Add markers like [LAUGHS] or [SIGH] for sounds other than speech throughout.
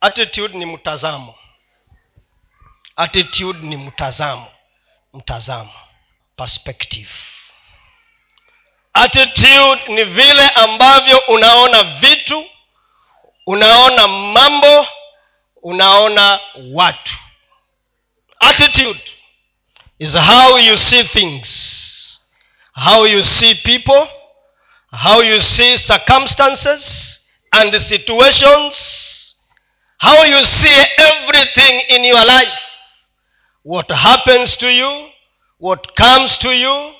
attitude ni mtazamo. Attitude ni mtazamo. Mtazamo. Perspective. Attitude ni vile ambavyo unaona vitu unaona mambo unaona watu. Attitude is how you see things. How you see people. How you see circumstances and situations how you see everything in your life? What happens to you? What comes to you?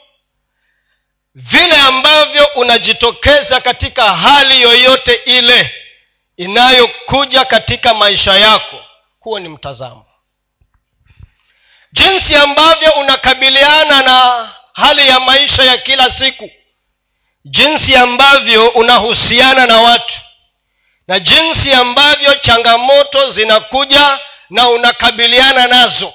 Vile ambavyo unajitokeza katika hali yoyote ile inayokuja katika maisha yako huo ni mtazamo. Jinsi ambavyo unakabiliana na hali ya maisha ya kila siku. Jinsi ambavyo unahusiana na watu na jinsi ambavyo changamoto zinakuja na unakabiliana nazo.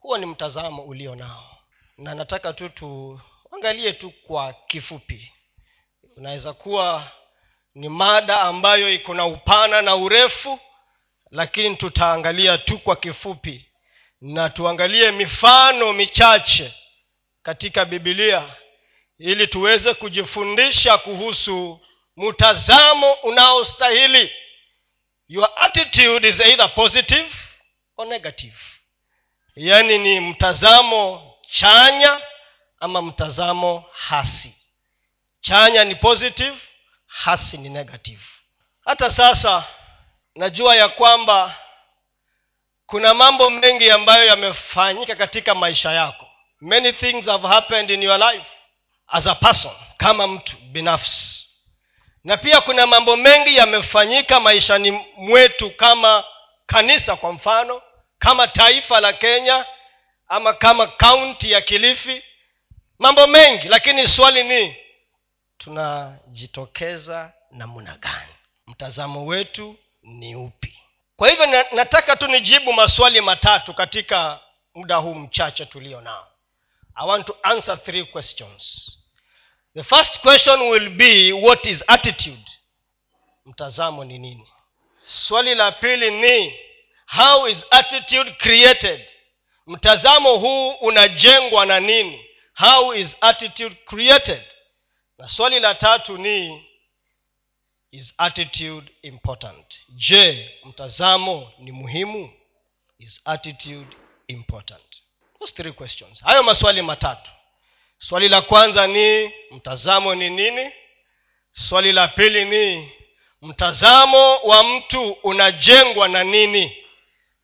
Huo ni mtazamo ulio nao. Na nataka tu tuangalie tu kwa kifupi. Unaweza kuwa ni mada ambayo iko na upana na urefu lakini tutaangalia tu kwa kifupi. Na tuangalie mifano michache katika bibilia ili tuweze kujifundisha kuhusu mtazamo unaostahili. Your attitude is either positive or negative. Yaani ni mtazamo chanya ama mtazamo hasi. Chanya ni positive hasi ni negative. Hata sasa najua ya kwamba kuna mambo mengi ambayo yamefanyika katika maisha yako. Many things have happened in your life as a person kama mtu binafsi na pia kuna mambo mengi yamefanyika maishani mwetu kama kanisa kwa mfano kama taifa la kenya ama kama kaunti ya kilifi. Mambo mengi lakini swali ni tunajitokeza namna gani? Mtazamo wetu ni upi? Kwa hivyo nataka tu nijibu maswali matatu katika muda huu mchache tulio nao i want to answer three questions the first question will be what is attitude. Mtazamo ni nini? Swali la pili ni how is attitude created? Mtazamo huu unajengwa na nini? How is attitude created? Na swali la tatu ni is attitude important? Je mtazamo ni muhimu? Is attitude important? Those three questions. Hayo maswali matatu swali la kwanza ni mtazamo ni nini? Swali la pili ni mtazamo wa mtu unajengwa na nini?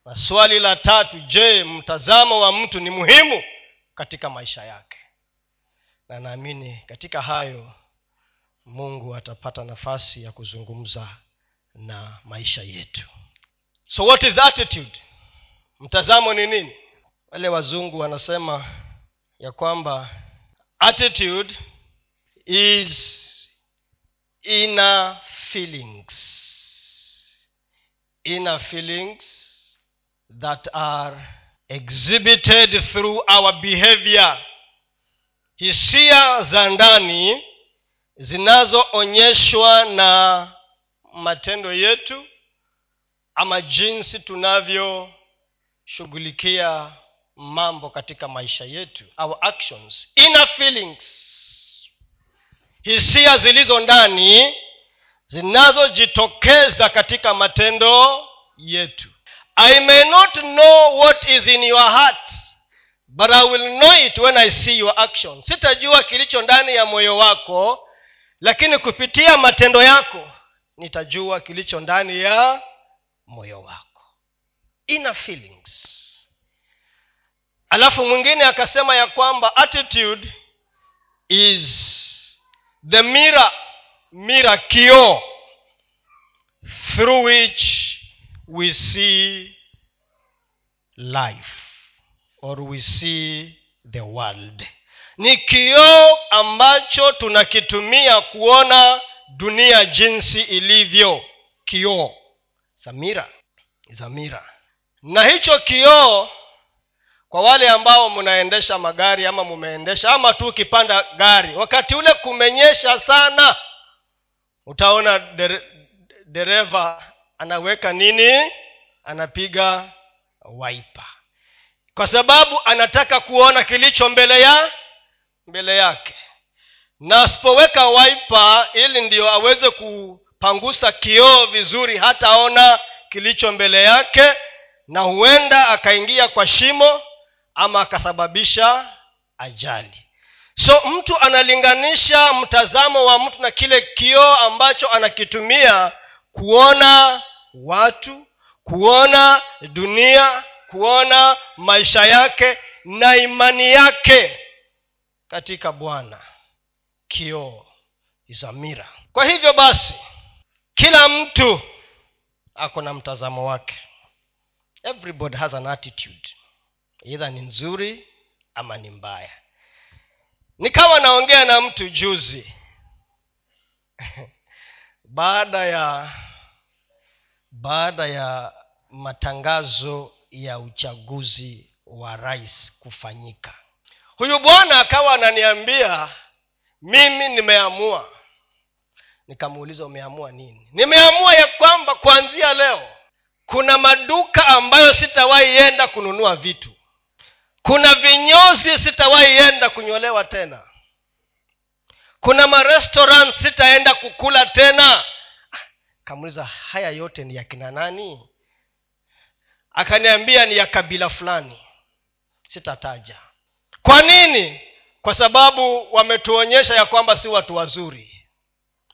Na swali la tatu je mtazamo wa mtu ni muhimu katika maisha yake? Na naamini katika hayo mungu atapata nafasi ya kuzungumza na maisha yetu. So what is attitude? Mtazamo ni nini? Wale wazungu wanasema ya kwamba attitude is inner feelings. Inner feelings that are exhibited through our behavior. Hisia za ndani zinazoonyeshwa na matendo yetu ama jinsi tunavyoshughulikia mambo katika maisha yetu our actions inner feelings hisia zilizo ndani zinazojitokeza katika matendo yetu. I may not know what is in your heart but i will know it when i see your action sitajua kilicho ndani ya moyo wako lakini kupitia matendo yako nitajua kilicho ndani ya moyo wako. Inner feelings alafu mwingine akasema ya kwamba attitude is the mirror mirror kio through which we see life or we see the world. Ni kioo ambacho tunakitumia kuona dunia jinsi ilivyo. Kioo. Zamira zamira na hicho kioo kwa wale ambao mnaendesha magari ama mumeendesha ama tu ukipanda gari wakati ule kumenyesha sana utaona dereva anaweka nini? Anapiga waipa kwa sababu anataka kuona kilicho mbele ya mbele yake. Na asipoweka waipa ili ndio aweze kupangusa kioo vizuri hataona kilicho mbele yake na huenda akaingia kwa shimo ama akasababisha ajali. So mtu analinganisha mtazamo wa mtu na kile kioo ambacho anakitumia kuona watu kuona dunia kuona maisha yake na imani yake katika bwana. Kioo izamira kwa hivyo basi kila mtu ako na mtazamo wake. Everybody has an attitude idha ni nzuri ama ni mbaya. Nikawa naongea na mtu juzi. [LAUGHS] Baada ya baada ya matangazo ya uchaguzi wa rais kufanyika. Huyu bwana akawa ananiambia mimi nimeamua. Nikamuuliza umeamua nini? Nimeamua ya kwamba kuanzia leo kuna maduka ambayo sitawahi enda kununua vitu kuna vinyozi sitawaienda kunyolewa tena. Kuna marestaurant sitaenda kukula tena. Kamuliza haya yote ni ya kina nani? Akaniambia ni ya kabila fulani. Sitataja. Kwa nini? Kwa sababu wametuonyesha ya kwamba si watu wazuri.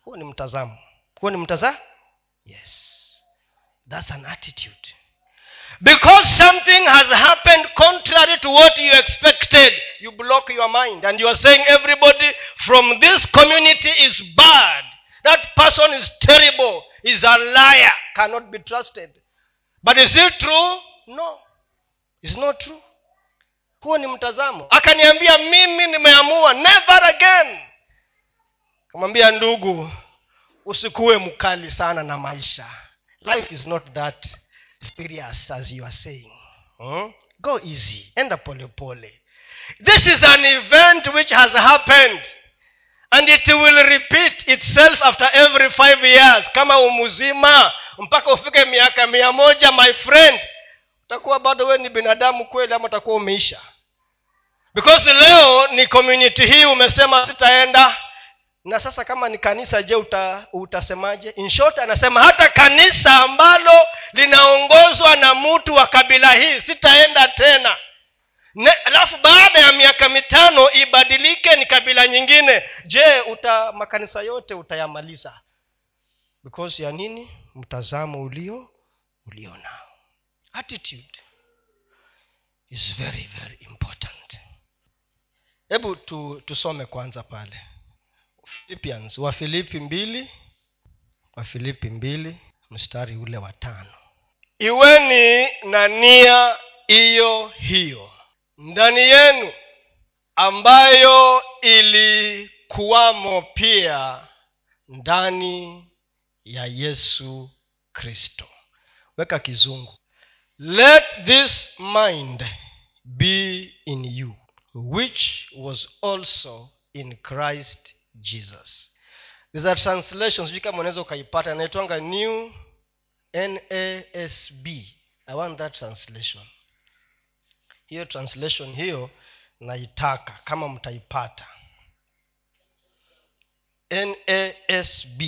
Huo ni mtazamo. Huo ni mtazamo yes. That's an attitude because something has happened contrary to what you expected you block your mind. And you are saying everybody from this community is bad. That person is terrible. Is a liar. Cannot be trusted. But is it true? No. Is not true. Huo ni mtazamo. Akaniambia mimi nimeamua. Never again. Kamwambia ndugu usikuwe mkali sana na maisha. Life is not that serious as you are saying. Hmm? go easy. Enda polepole pole. this is an event which has happened and it will repeat itself after every five years. Kama umuzima mpaka ufike miaka mia moja my friend utakuwa bado we ni binadamu kweli ama utakuwa umeisha? Because leo ni community hii umesema sitaenda na sasa kama ni kanisa je uta, utasemaje? In anasema hata kanisa ambalo linaongozwa na mtu wa kabila hii sitaenda tena. Alafu baada ya miaka mitano ibadilike ni kabila nyingine. Je uta makanisa yote utayamaliza? Because ya nini? Mtazamo ulio ulio attitude is very very important. Hebu tu, tusome kwanza pale philippians wafilipi mbili wafilipi mbili mstari ule wa tano. Iweni na nia hiyo hiyo ndani yenu ambayo ilikuwamo pia ndani ya yesu kristo. Weka kizungu. Let this mind be in you which was also in christ jesus. These are translations sijui kama unaweza ukaipata inaitwanga new nasb i want that translation. Hiyo translation hiyo naitaka kama mtaipata. Nasb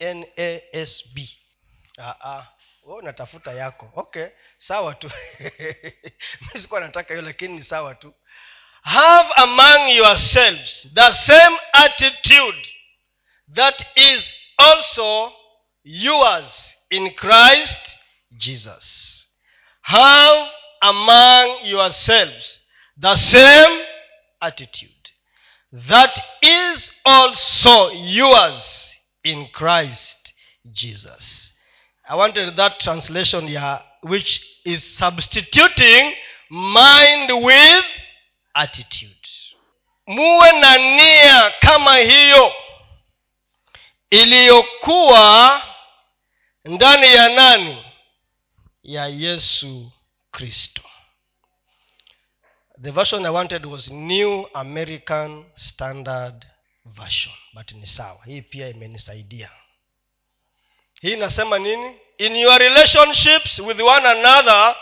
nasb Aa, we unatafuta yako. Okay sawa tu. [LAUGHS] Mi sikuwa nataka hiyo lakini ni sawa tu have among yourselves the same attitude that is also yours in christ jesus. Have among yourselves the same attitude that is also yours in christ jesus. I wanted that translation here which is substituting mind with attitude. Muwe na nia kama hiyo iliyokuwa ndani ya nani? Ya yesu kristo. The version i wanted was new american standard version but ni sawa. Hii pia imenisaidia. Hii inasema nini? In your relationships with one another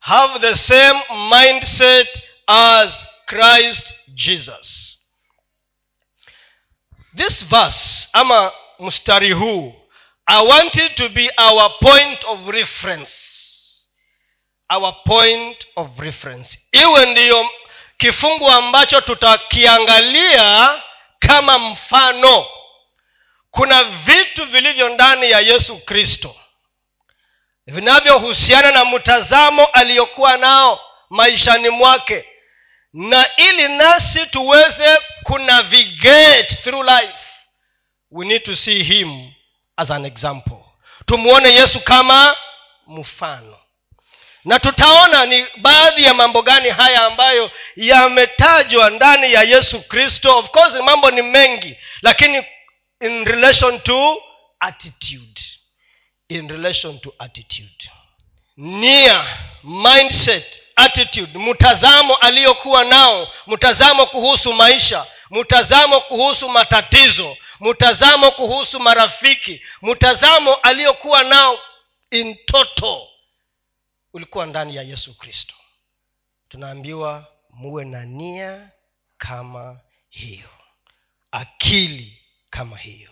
have the same mindset as christ jesus. This verse ama mstari huu i want it to be our point of reference. Our point of reference. Iwe ndiyo kifungu ambacho tutakiangalia kama mfano. Kuna vitu vilivyo ndani ya yesu kristo. Vinavyohusiana na mtazamo aliyokuwa nao maishani mwake na ili nasi tuweze kunavigate through life we need to see him as an example. Tumwone yesu kama mfano. Na tutaona ni baadhi ya mambo gani haya ambayo yametajwa ndani ya yesu kristo. Of course mambo ni mengi lakini in relation to attitude. In relation to attitude. Nia mindset attitude mtazamo aliyokuwa nao mtazamo kuhusu maisha mtazamo kuhusu matatizo mtazamo kuhusu marafiki mtazamo aliyokuwa nao in toto ulikuwa ndani ya yesu kristo. Tunaambiwa muwe na nia kama hiyo akili kama hiyo.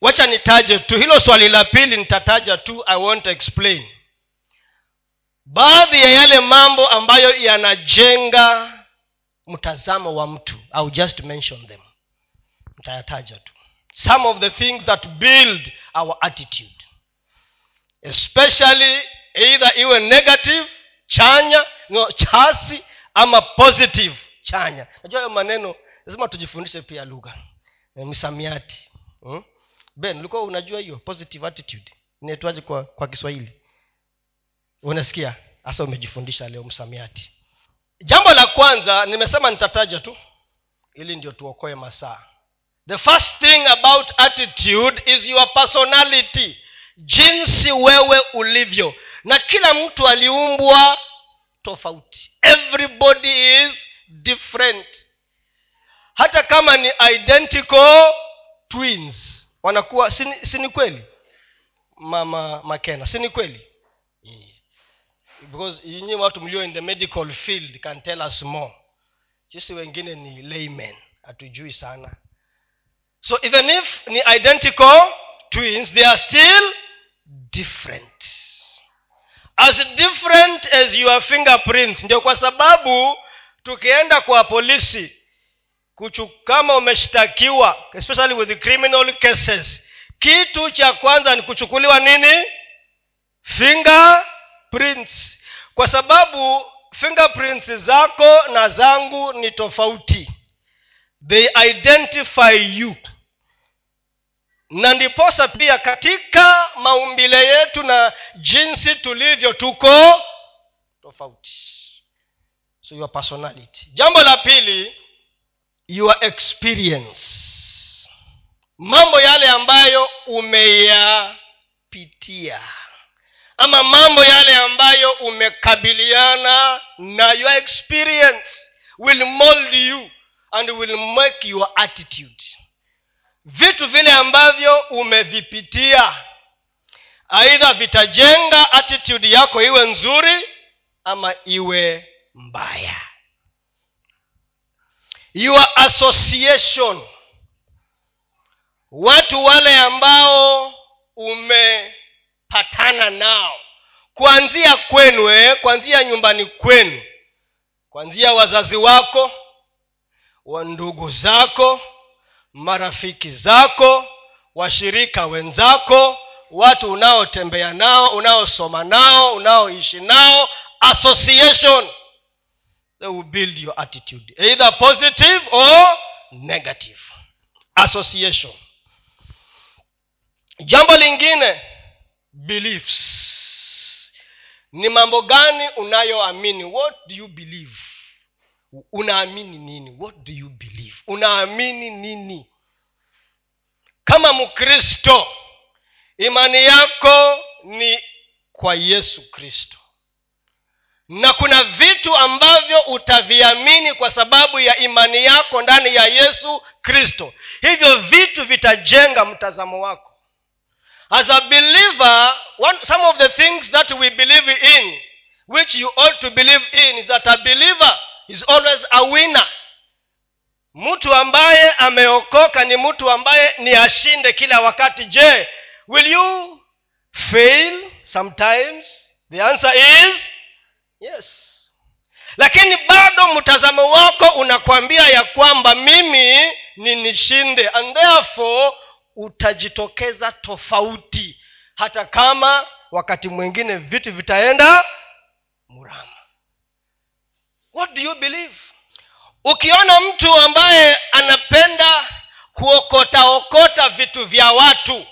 Wacha nitaje tu hilo swali la pili nitataja tu i won't explain baadhi ya yale mambo ambayo yanajenga mtazamo wa mtu I'll just mention them. Nitayataja tu. Some of the things that build our attitude. Especially either iwe negative chanya no, chasi ama positive chanya. Najua hayo maneno lazima tujifundishe pia lugha. E, misamiati. Hmm? ben ulikuwa unajua hiyo positive attitude. Inaitwaje kwa, kwa kiswahili unasikia? Hasa umejifundisha leo msamiati. Jambo la kwanza nimesema nitataja tu. Ili ndio tuokoe masaa. The first thing about attitude is your personality. Jinsi wewe ulivyo. Na kila mtu aliumbwa tofauti. Everybody is different. Hata kama ni identical twins. Wanakuwa si ni kweli? Mama makena si ni kweli. Because nyinyi watu mlio in the medical field can tell us more. Sisi wengine ni laymen hatujui sana. So even if ni identical twins they are still different. As different as your fingerprints ndio kwa sababu tukienda kwa polisi kuchu, kama umeshtakiwa especially with criminal cases kitu cha kwanza ni kuchukuliwa nini fingerprints kwa sababu fingerprints zako na zangu ni tofauti. They identify you. Na ndiposa pia katika maumbile yetu na jinsi tulivyo tuko tofauti. So your personality. Jambo la pili your experience. Mambo yale ambayo umeyapitia ama mambo yale ambayo umekabiliana na your experience will mold you and will make your attitude. Vitu vile ambavyo umevipitia aidha vitajenga attitude yako iwe nzuri ama iwe mbaya. Your association watu wale ambao umepatana nao. Kuanzia kwenu eh, kuanzia nyumbani kwenu kuanzia wazazi wako wa ndugu zako marafiki zako washirika wenzako watu unaotembea nao unaosoma nao unaoishi nao association. They will build your attitude either positive or negative. Association. Jambo lingine beliefs. Ni mambo gani unayoamini? What do you believe? Unaamini nini? What do you believe? Unaamini nini? Kama mkristo imani yako ni kwa yesu kristo. Na kuna vitu ambavyo utaviamini kwa sababu ya imani yako ndani ya yesu kristo. Hivyo vitu vitajenga mtazamo wako as a believer one, some of the things that we believe in which you ought to believe in is that a believer is always a winner. Mtu ambaye ameokoka ni mtu ambaye ni ashinde kila wakati. Je will you fail sometimes? The answer is yes. Lakini bado mtazamo wako unakwambia ya kwamba mimi ni nishinde. And therefore utajitokeza tofauti. Hata kama wakati mwingine vitu vitaenda murama. What do you believe? Ukiona mtu ambaye anapenda kuokotaokota vitu vya watu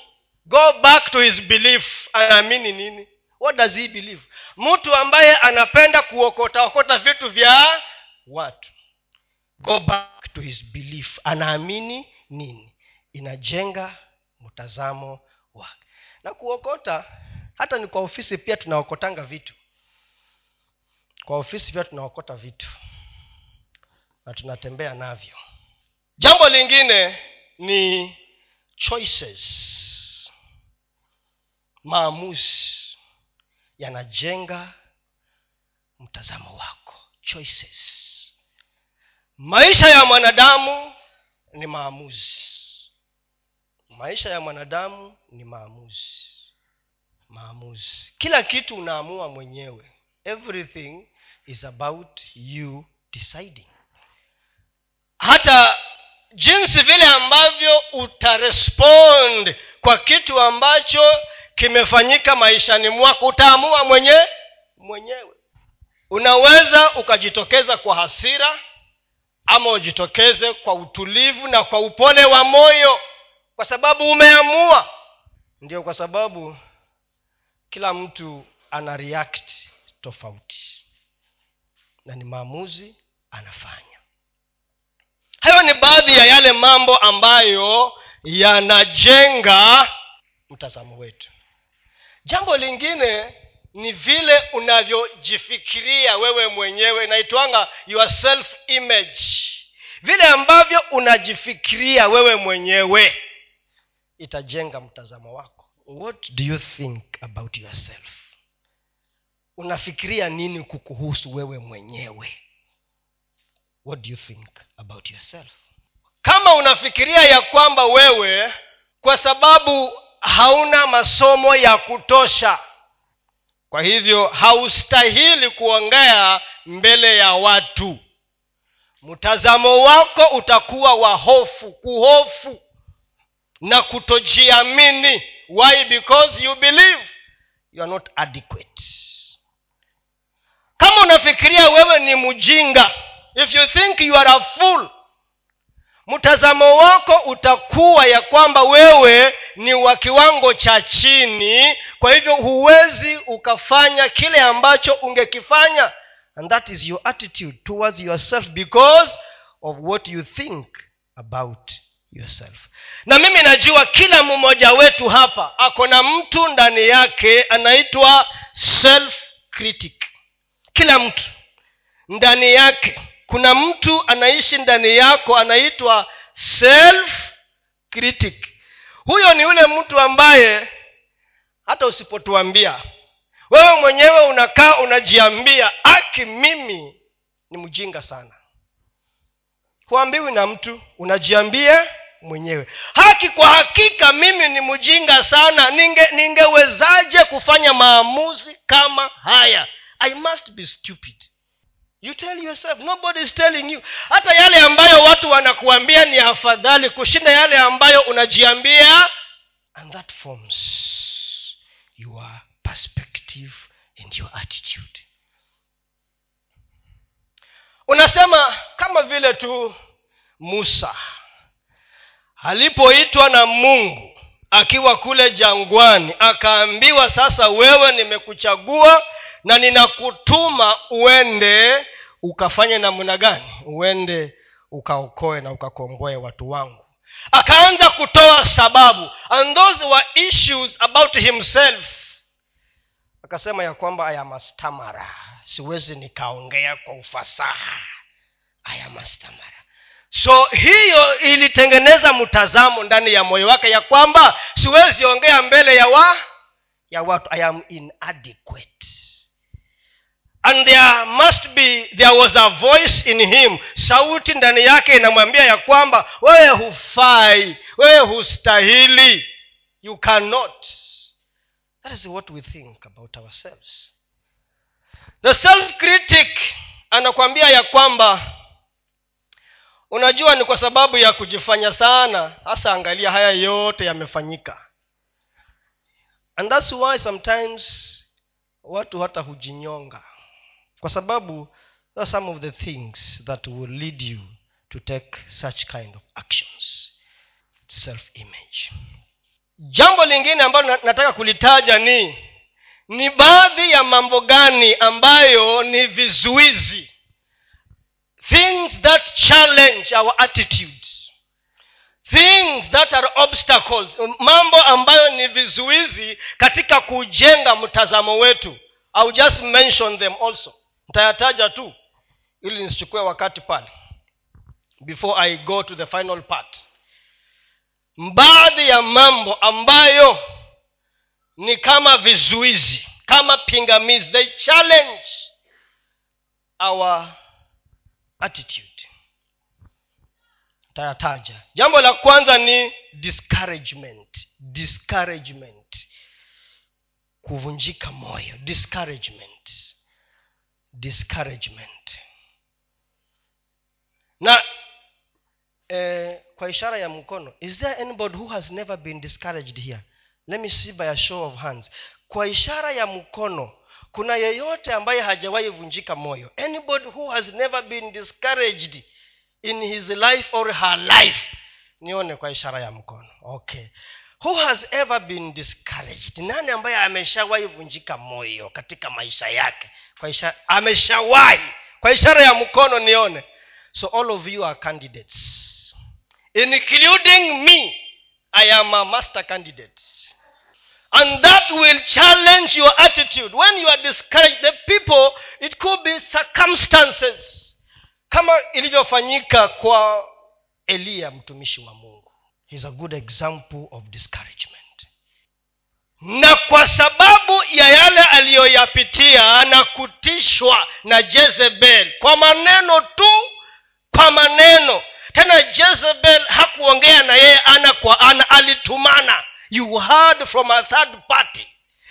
go back to his belief. Anaamini nini? What does he believe? Mtu ambaye anapenda kuokotaokota vitu vya watu go back to his belief. Anaamini nini inajenga mtazamo wake. Na kuokota hata ni kwa ofisi pia tunaokotanga vitu. Kwa ofisi pia tunaokota vitu. Na tunatembea navyo. Jambo lingine ni choices. Maamuzi yanajenga mtazamo wako. Choices. Maisha ya mwanadamu ni maamuzi maisha ya mwanadamu ni maamuzi. Maamuzi. Kila kitu unaamua mwenyewe. Everything is about you deciding. Hata jinsi vile ambavyo utarespond kwa kitu ambacho kimefanyika maishani mwako utaamua mwenye mwenyewe. Unaweza ukajitokeza kwa hasira ama ujitokeze kwa utulivu na kwa upole wa moyo kwa sababu umeamua. Ndio kwa sababu kila mtu ana react tofauti. Na ni maamuzi anafanya. Hayo ni baadhi ya yale mambo ambayo yanajenga mtazamo wetu. Jambo lingine ni vile unavyojifikiria wewe mwenyewe inaitwanga your self image vile ambavyo unajifikiria wewe mwenyewe itajenga mtazamo wako. What do you think about yourself? Unafikiria nini kukuhusu wewe mwenyewe? What do you think about yourself? Kama unafikiria ya kwamba wewe kwa sababu hauna masomo ya kutosha kwa hivyo haustahili kuongea mbele ya watu mtazamo wako utakuwa wa hofu kuhofu na kutojiamini. Why? Because you believe you are not adequate. Kama unafikiria wewe ni mjinga if you think you are a fool mtazamo wako utakuwa ya kwamba wewe ni wa kiwango cha chini. Kwa hivyo huwezi ukafanya kile ambacho ungekifanya. And that is your attitude towards yourself because of what you think about yourself. Na mimi najua kila mmoja wetu hapa ako na mtu ndani yake anaitwa self critic kila mtu ndani yake. Kuna mtu anaishi ndani yako anaitwa self critic huyo ni yule mtu ambaye hata usipotuambia wewe mwenyewe unakaa unajiambia aki mimi ni mjinga sana. Huambiwi na mtu unajiambia mwenyewe. Haki kwa hakika mimi ni mjinga sana. Ninge ningewezaje kufanya maamuzi kama haya? I must be stupid. You tell yourself nobody is telling you. Hata yale ambayo watu wanakuambia ni afadhali kushinda yale ambayo unajiambia. And that forms your perspective and your attitude. Unasema kama vile tu musa alipoitwa na mungu akiwa kule jangwani akaambiwa sasa wewe nimekuchagua na ninakutuma uende ukafanye namna gani? Uende ukaokoe na ukakomboe watu wangu. Akaanza kutoa sababu. And those were issues about himself. Akasema ya kwamba ayamastamara siwezi nikaongea kwa ufasaha. Ayamastamara so hiyo ilitengeneza mtazamo ndani ya moyo wake ya kwamba siwezi ongea mbele ya wa ya watu. I am inadequate. And there must be there was a voice in him. Sauti ndani yake inamwambia ya kwamba wewe hufai wewe hustahili. You cannot. That is what we think about ourselves. The self critic anakwambia ya kwamba unajua ni kwa sababu ya kujifanya sana hasa angalia haya yote yamefanyika. And thats why sometimes watu hata hujinyonga. Kwa sababu are some of the things that will lead you to take such kind of actions. Self image jambo lingine ambalo nataka kulitaja ni ni baadhi ya mambo gani ambayo ni vizuizi things that challenge our attitudes. Things that are obstacles. Mambo ambayo ni vizuizi katika kujenga mtazamo wetu. I'll just mention them also. Nitayataja tu ili nisichukue wakati pale. Before i go to the final part. Baadhi ya mambo ambayo ni kama vizuizi kama pingamizi. They challenge our attitude. Tayataja jambo la kwanza ni discouragement. Discouragement. Kuvunjika moyo. Discouragement. Discouragement. Na eh, kwa ishara ya mkono is there anybody who has never been discouraged here? Let me see by a show of hands. Kwa ishara ya mkono kuna yeyote ambaye hajawahi vunjika moyo? Anybody who has never been discouraged in his life or her life? Nione kwa ishara ya mkono. Okay. Who has ever been discouraged? Nani ambaye ameshawahi vunjika moyo katika maisha yake? Kwa ishara ameshawahi. Kwa ishara ya mkono nione. So all of you are candidates. Including me i am a master candidate and that will challenge your attitude. When you are discouraged the people it could be circumstances. Kama ilivyofanyika kwa eliya mtumishi wa mungu. He's a good example of discouragement. Na kwa sababu ya yale aliyoyapitia na kutishwa na jezebel kwa maneno tu kwa maneno. Tena jezebel hakuongea na yeye ana kwa ana alitumana you heard from a third party.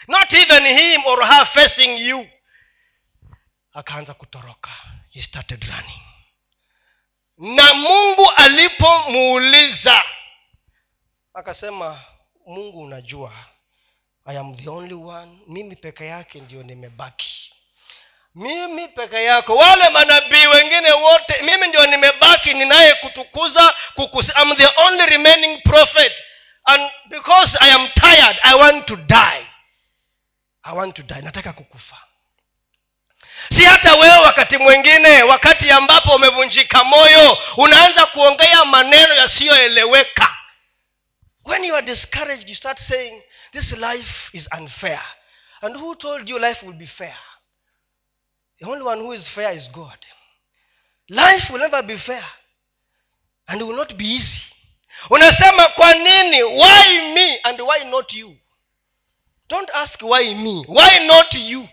Not even him or her facing you. Akaanza kutoroka. He started running. Na mungu alipomuuliza akasema mungu unajua i am the only one. Mimi peke yake ndio nimebaki. Mimi peke yako. Wale manabii wengine wote mimi ndio nimebaki ninaye kutukuza kukusi I'm the only remaining prophet and because i am tired i want to die. I want to die. Nataka kukufa. Si hata wewe wakati mwingine wakati ambapo umevunjika moyo unaanza kuongea maneno yasiyoeleweka. When you are discouraged you start saying this life is unfair. And who told you life will be fair? The only one who is fair is god. Life will never be fair. And will not be easy unasema kwa nini? Why me and why not you? Don't ask why me. Why not you?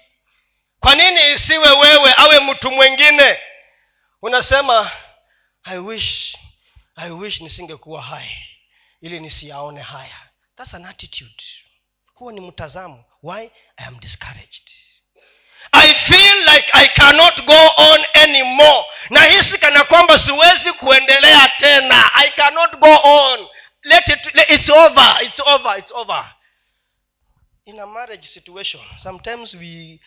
Kwa nini isiwe wewe awe mtu mwingine? Unasema i wish i wish nisingekuwa hai ili nisiyaone haya. Thats an attitude. Huo ni mtazamo. Why? I am discouraged i feel like i cannot go on anymore. Nahisi kana kwamba siwezi kuendelea tena. I cannot go on. Let it let, it's over it's over it's over. In a marriage situation sometimes we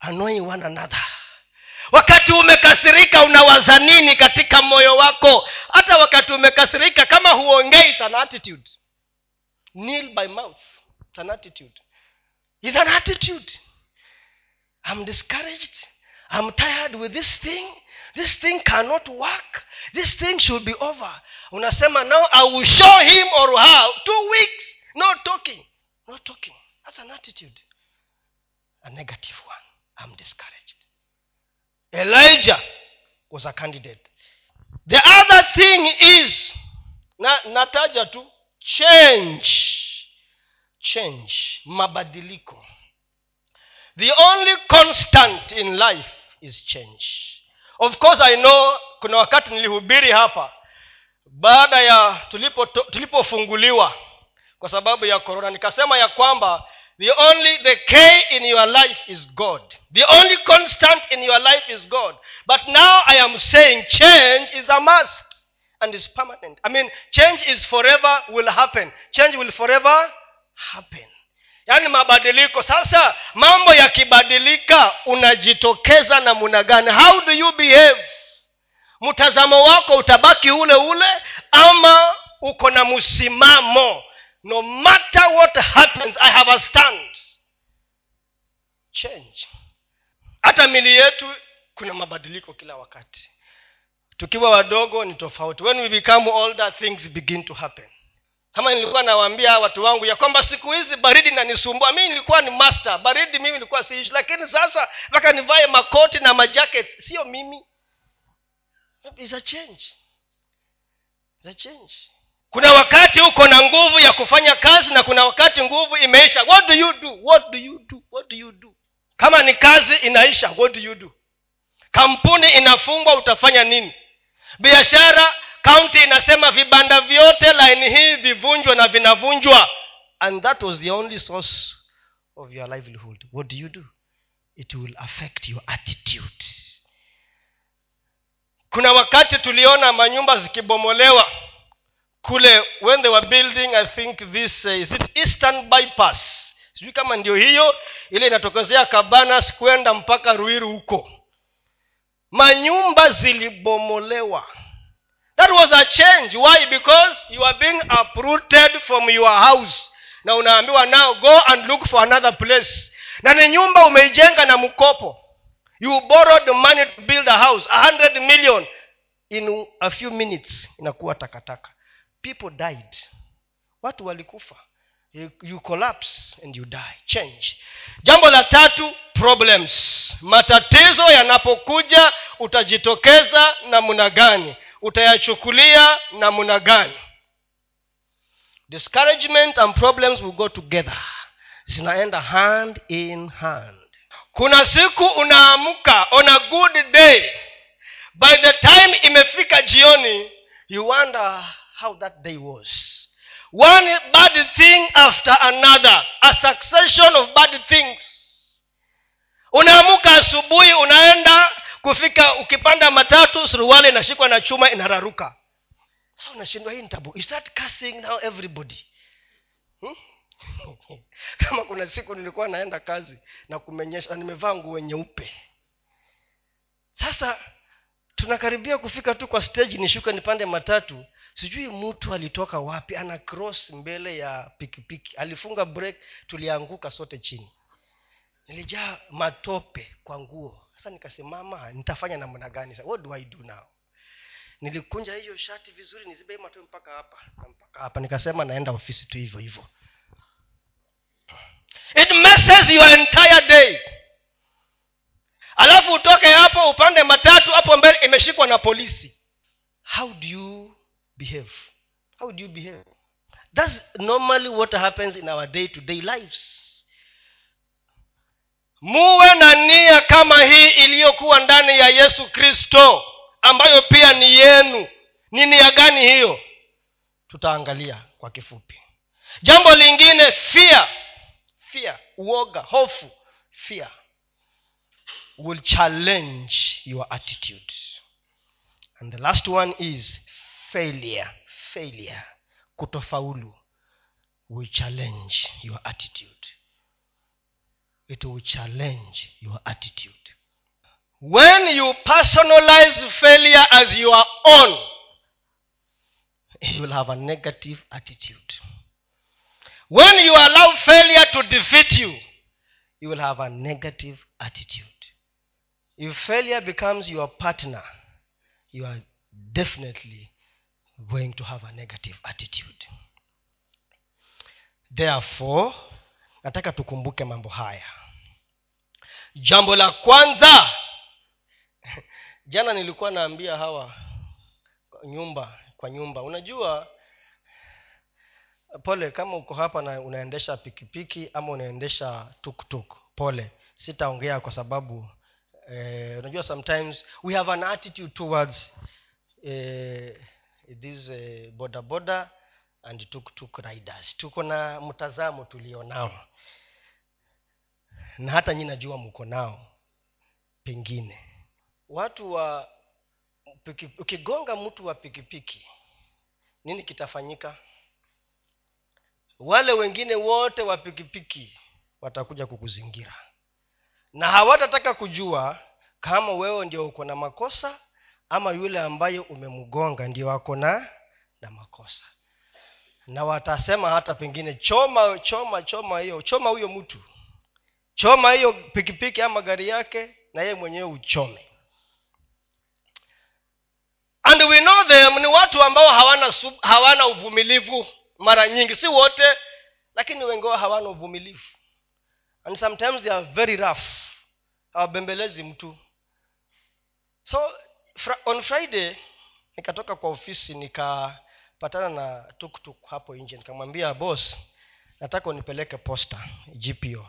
annoy one another. Wakati umekasirika unawaza nini katika moyo wako? Hata wakati umekasirika kama huongei it's an attitude. Kneel by mouth it's an attitude. It's an attitude i'm discouraged. I'm tired with this thing. This thing cannot work. This thing should be over. Unasema now i will show him or her. Two weeks not talking. Not talking. That's an attitude. A negative one. I'm discouraged. Elijah was a candidate. The other thing is na nataja tu change. Change. Mabadiliko the only constant in life is change. Of course i know kuna wakati nilihubiri hapa baada ya tulipofunguliwa tulipo kwa sababu ya korona nikasema ya kwamba the only the k in your life is god. The only constant in your life is god. But now i am saying change is a must and is permanent. I mean change is forever will happen. Change will forever happen yaani mabadiliko. Sasa mambo yakibadilika unajitokeza namuna gani? How do you behave? Mtazamo wako utabaki ule ule ama uko na msimamo? No matter what happens i have a stand. Change. Hata mili yetu kuna mabadiliko kila wakati. Tukiwa wadogo ni tofauti. When we become older things begin to happen kama nilikuwa nawaambia watu wangu ya kwamba siku hizi baridi nanisumbua mii nilikuwa ni master. Baridi mimi nilikuwa siishi. Lakini sasa mpaka nivae makoti na majacket sio mimi. It's a change. It's a change. Kuna wakati uko na nguvu ya kufanya kazi na kuna wakati nguvu imeisha. What do you do? What do you do? What do you do? Kama ni kazi inaisha what do you do? Kampuni inafungwa utafanya nini? Biashara kaunti inasema vibanda vyote laini hii vivunjwe na vinavunjwa. And that was the only source of your livelihood. What do you do? It will affect your attitude. Kuna wakati tuliona manyumba zikibomolewa kule when they were building i think this uh, is it eastern bypass? Sijui kama ndio hiyo ile inatokezea kabanas kwenda mpaka ruiru huko. Manyumba zilibomolewa that was a change. Why? Because you are being uprooted from your house. Na unaambiwa now go and look for another place. Na ni nyumba umeijenga na mkopo. You borrowed money to build a house. A hundred million. In a few minutes inakuwa takataka. People died. Watu walikufa. You, collapse and you die. Change. Jambo la tatu problems. Matatizo yanapokuja utajitokeza namna gani utayachukulia namna gani? Discouragement and problems will go together. Zinaenda hand in hand. Kuna siku unaamka on a good day. By the time imefika jioni you wonder how that day was. One bad thing after another. A succession of bad things. Unaamuka asubuhi unaenda kufika ukipanda matatu suruali inashikwa na chuma inararuka. Sa unashindwa hii you start cursing now everybody. Hmm? [LAUGHS] kama kuna siku nilikuwa naenda kazi na kumenyesha nimevaa nguo nyeupe. Sasa tunakaribia kufika tu kwa stage nishuke nipande matatu. Sijui mtu alitoka wapi ana cross mbele ya pikipiki. Alifunga break tulianguka sote chini nilijaa matope kwa nguo. Sasa nikasimama nitafanya namna gani what do i do now? Nilikunja hiyo shati vizuri nizibe matope mpaka hapa mpaka hapa. Nikasema naenda ofisi tu hivyo hivyo. It messes your entire day. Alafu utoke hapo upande matatu hapo mbele imeshikwa na polisi. How do you behave? How do you behave? Thats normally what happens in our day to day lives muwe na nia kama hii iliyokuwa ndani ya yesu kristo ambayo pia ni yenu. Ni nia gani hiyo? Tutaangalia kwa kifupi. Jambo lingine fear. Fear uoga hofu. Fear will challenge your attitude. And the last one is failure. Failure kutofaulu will challenge your attitude it will challenge your attitude. When you personalize failure as your own you will have a negative attitude. When you allow failure to defeat you you will have a negative attitude. If failure becomes your partner you are definitely going to have a negative attitude. Therefore nataka tukumbuke mambo haya jambo la kwanza jana nilikuwa naambia hawa nyumba kwa nyumba. Unajua pole kama uko hapa na unaendesha pikipiki ama unaendesha tuktuk pole. Sitaongea kwa sababu eh, unajua sometimes we have an attitude towards eh, this eh, boda boda and tuktuk riders. Tuko na mtazamo tulionao na hata nyi najua mko nao pengine. Watu wa piki, ukigonga mtu wa pikipiki nini kitafanyika? Wale wengine wote wa pikipiki watakuja kukuzingira. Na hawatataka kujua kama wewe ndio uko na makosa ama yule ambaye umemgonga ndio ako na na makosa. Na watasema hata pengine choma choma choma hiyo choma huyo mtu choma hiyo pikipiki ama gari yake na yeye mwenyewe uchome. And we know them ni watu ambao hawana hawana uvumilivu mara nyingi si wote lakini wengi wao hawana uvumilivu. And sometimes they are very rough. Hawabembelezi mtu. So fra, on friday nikatoka kwa ofisi nikapatana na tuktuk hapo nje. Nikamwambia boss nataka unipeleke posta gpo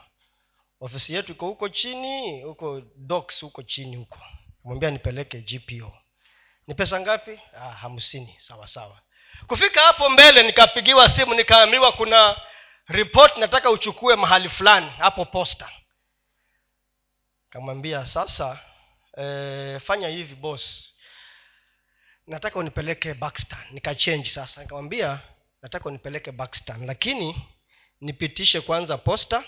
ofisi yetu iko huko chini huko docs huko chini huko. Mwambia nipeleke gpo ni pesa ngapi? Ah, hamsini sawa sawa. Kufika hapo mbele nikapigiwa simu nikaambiwa kuna ripoti nataka uchukue mahali fulani hapo posta. Kamwambia sasa e, fanya hivi boss. Nataka unipeleke bakstan nikachenji sasa. Nikamwambia nataka unipeleke bakstan lakini nipitishe kwanza posta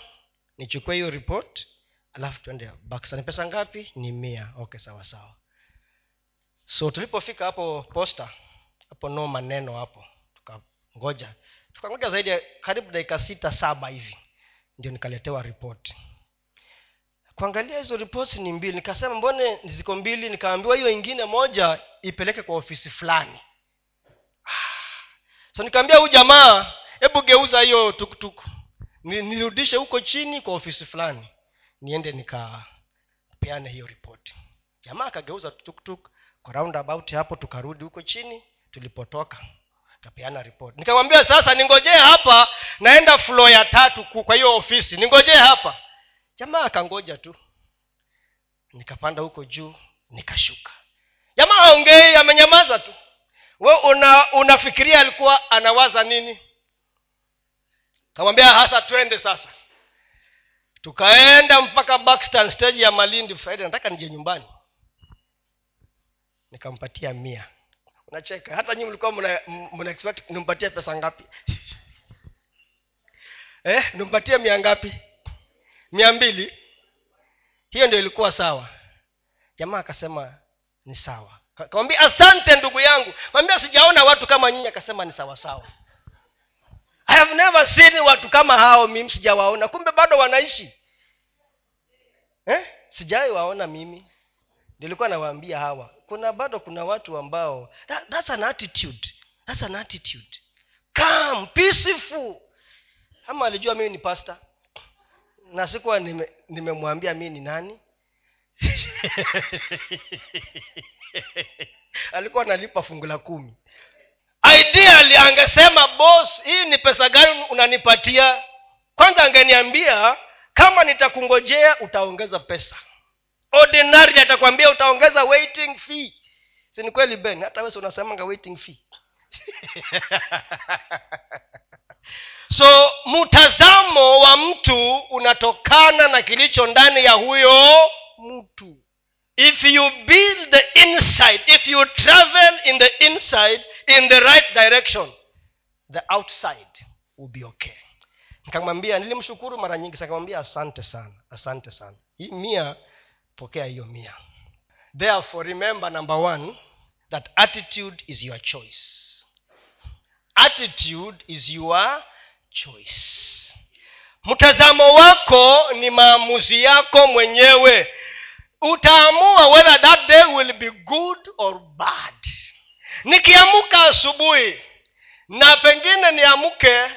nichukue hiyo report alafu tuende bakstan pesa ngapi? Ni mia. Okay sawa sawa. So tulipofika hapo posta hapo no maneno hapo. Tukangoja. Tukangoja zaidi karibu dakika sita saba hivi. Ndio nikaletewa ripoti kuangalia hizo ripoti ni mbili. Nikasema mbone ziko mbili? Nikaambiwa hiyo ingine moja ipeleke kwa ofisi fulani. So nikaambia huyu jamaa hebu geuza hiyo tuktuk nirudishe huko chini kwa ofisi fulani. Niende nikapeane hiyo ripoti. Jamaa akageuza tuktuk kwa roundabout hapo tukarudi huko chini tulipotoka kapeana ripoti. Nikamwambia sasa ningojee hapa naenda flo ya tatu kwa hiyo ofisi. Ningojee hapa. Jamaa akangoja tu. Nikapanda huko juu nikashuka. Jamaa aongei amenyamaza tu. We una unafikiria alikuwa anawaza nini kamwambia hasa twende sasa. Tukaenda mpaka bakstan stage ya malindi friday. Nataka nije nyumbani. Nikampatia mia. Unacheka. Hata nyi mlikuwa mna expect nimpatie pesa ngapi? [LAUGHS] Eh nimpatie mia ngapi? Mia mbili. Hiyo ndio ilikuwa sawa. Jamaa akasema ni sawa. Kamwambia asante ndugu yangu. Kamwambia sijaona watu kama nyinyi. Akasema ni sawasawa. sawa i have never seen watu kama hao mimi sijawaona. Kumbe bado wanaishi. Eh? sijawai waona mimi. Nilikuwa nawaambia hawa. Kuna bado kuna watu ambao that, that's an attitude. That's an attitude. Calm peaceful. Ama alijua mimi ni pasta na sikuwa nimemwambia nime mii ni nani. [LAUGHS] Alikuwa analipa fungu la kumi ideally angesema bos hii ni pesa gani unanipatia? Kwanza angeniambia kama nitakungojea utaongeza pesa. Ordinary atakwambia utaongeza waiting fee. Si ni kweli ben? Hata wesi unasemanga waiting fee. [LAUGHS] So mtazamo wa mtu unatokana na kilicho ndani ya huyo mtu. If you build the inside if you travel in the inside in the right direction the outside will be okay. Nikamwambia nilimshukuru mara nyingi nikamwambia asante sana asante sana. Hii mia pokea hiyo mia. Therefore remember number one that attitude is your choice. Attitude is your choice. Mtazamo wako ni maamuzi yako mwenyewe. Utaamua whether that day will be good or bad nikiamka asubuhi na pengine niamke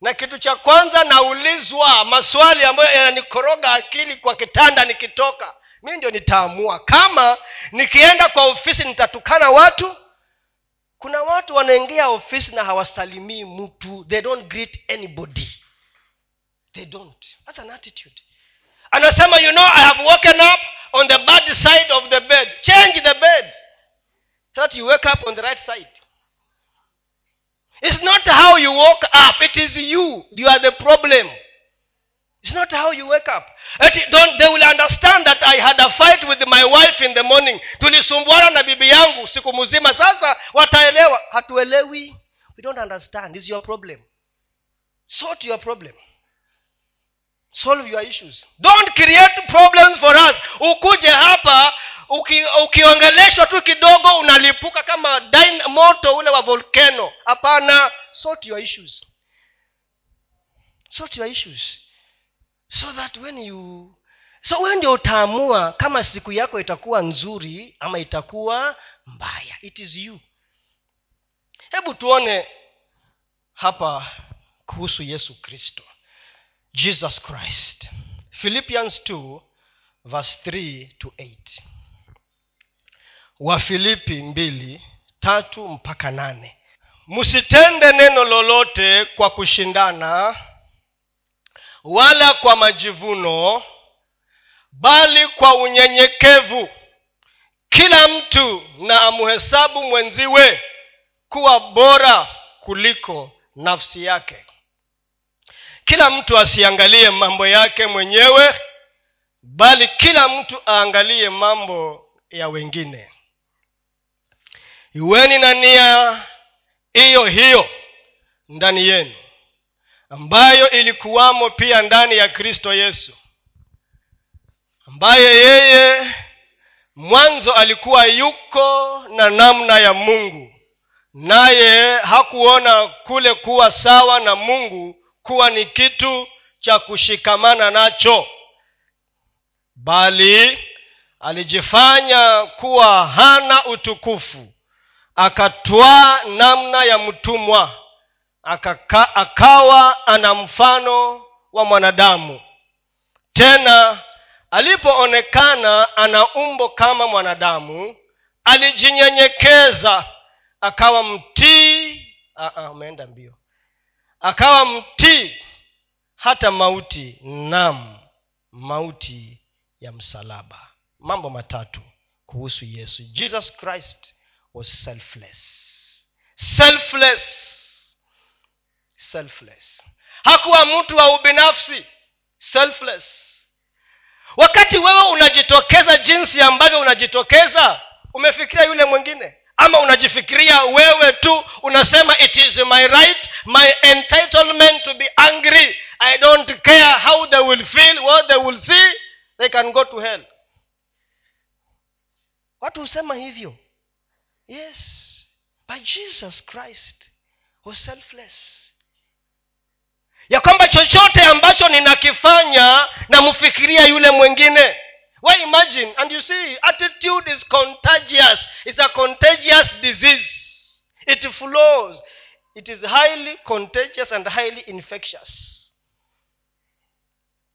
na kitu cha kwanza naulizwa maswali ambayo yananikoroga akili kwa kitanda nikitoka mimi ndio nitaamua. Kama nikienda kwa ofisi nitatukana watu kuna watu wanaingia ofisi na hawasalimii mtu. They don't greet anybody. They don't. That's an attitude. Anasema you know i have woken up on the bad side of the bed. Change the bed that you wake up on the right side. It's not how you woke up. It is you. You are the problem. It's not how you wake up. Don't, they will understand that i had a fight with my wife in the morning. Tulisumbuana na bibi yangu siku mzima. Sasa wataelewa. Hatuelewi. We don't understand. Is your problem. Sort your problem solve your issues. Don't create problems for us. Ukuje hapa uki, ukiongeleshwa tu kidogo unalipuka kama din, moto ule wa volcano. Hapana. Sort your issues. Sort your issues. So that when you so wewe ndio utaamua kama siku yako itakuwa nzuri ama itakuwa mbaya. It is you. Hebu tuone hapa kuhusu yesu kristo jesus christ. Philippians 2 verse 3 to 8 wafilipi mbili tatu mpaka nane. Msitende neno lolote kwa kushindana wala kwa majivuno bali kwa unyenyekevu. Kila mtu na amhesabu mwenziwe kuwa bora kuliko nafsi yake kila mtu asiangalie mambo yake mwenyewe bali kila mtu aangalie mambo ya wengine. Iweni na nia hiyo hiyo ndani yenu ambayo ilikuwamo pia ndani ya kristo yesu ambaye yeye mwanzo alikuwa yuko na namna ya mungu naye hakuona kule kuwa sawa na mungu kuwa ni kitu cha kushikamana nacho bali alijifanya kuwa hana utukufu akatwaa namna ya mtumwa akaka, akawa ana mfano wa mwanadamu. Tena alipoonekana ana umbo kama mwanadamu alijinyenyekeza akawa mtii umeenda mbio akawa mtii hata mauti nam mauti ya msalaba. Mambo matatu kuhusu yesu. Jesus christ was selfless. Selfless. Selfless. Hakuwa mtu wa ubinafsi. Selfless. Wakati wewe unajitokeza jinsi ambavyo unajitokeza umefikiria yule mwingine ama unajifikiria wewe tu unasema it is my right my entitlement to be angry. I don't care how they will feel what they will see. They can go to hell. Watu husema hivyo. Yes. But jesus christ was selfless. Ya kwamba chochote ambacho ninakifanya namfikiria yule mwingine well imagine? And you see attitude is contagious. It's a contagious disease. It flows. It is highly contagious and highly infectious.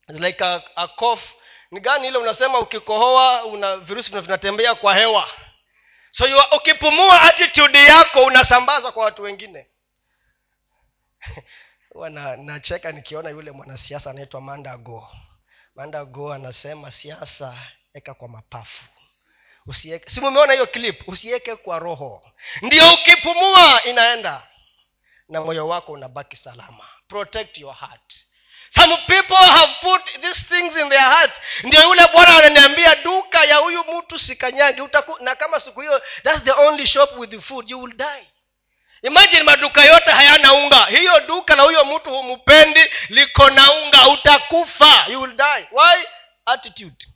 It's like a, a cough. Ni gani ile unasema ukikohoa una virusi vinatembea kwa hewa? So you, ukipumua attitude yako unasambaza kwa watu wengine. [LAUGHS] Huwa nacheka nikiona yule mwanasiasa anaitwa mandago mandago anasema siasa eka kwa mapafu. Usieke si mumeona hiyo clip? Usiweke kwa roho. Ndio ukipumua inaenda. Na moyo wako unabaki salama. Protect your heart. Some people have put these things in their hearts. Ndio yule bwana ananiambia duka ya huyu mtu sikanyagi utaku, na kama siku hiyo thats the only shop with the food you will die imagine maduka yote hayana unga. Hiyo duka la huyo mtu humupendi liko na unga utakufa you will die. Why? Attitude.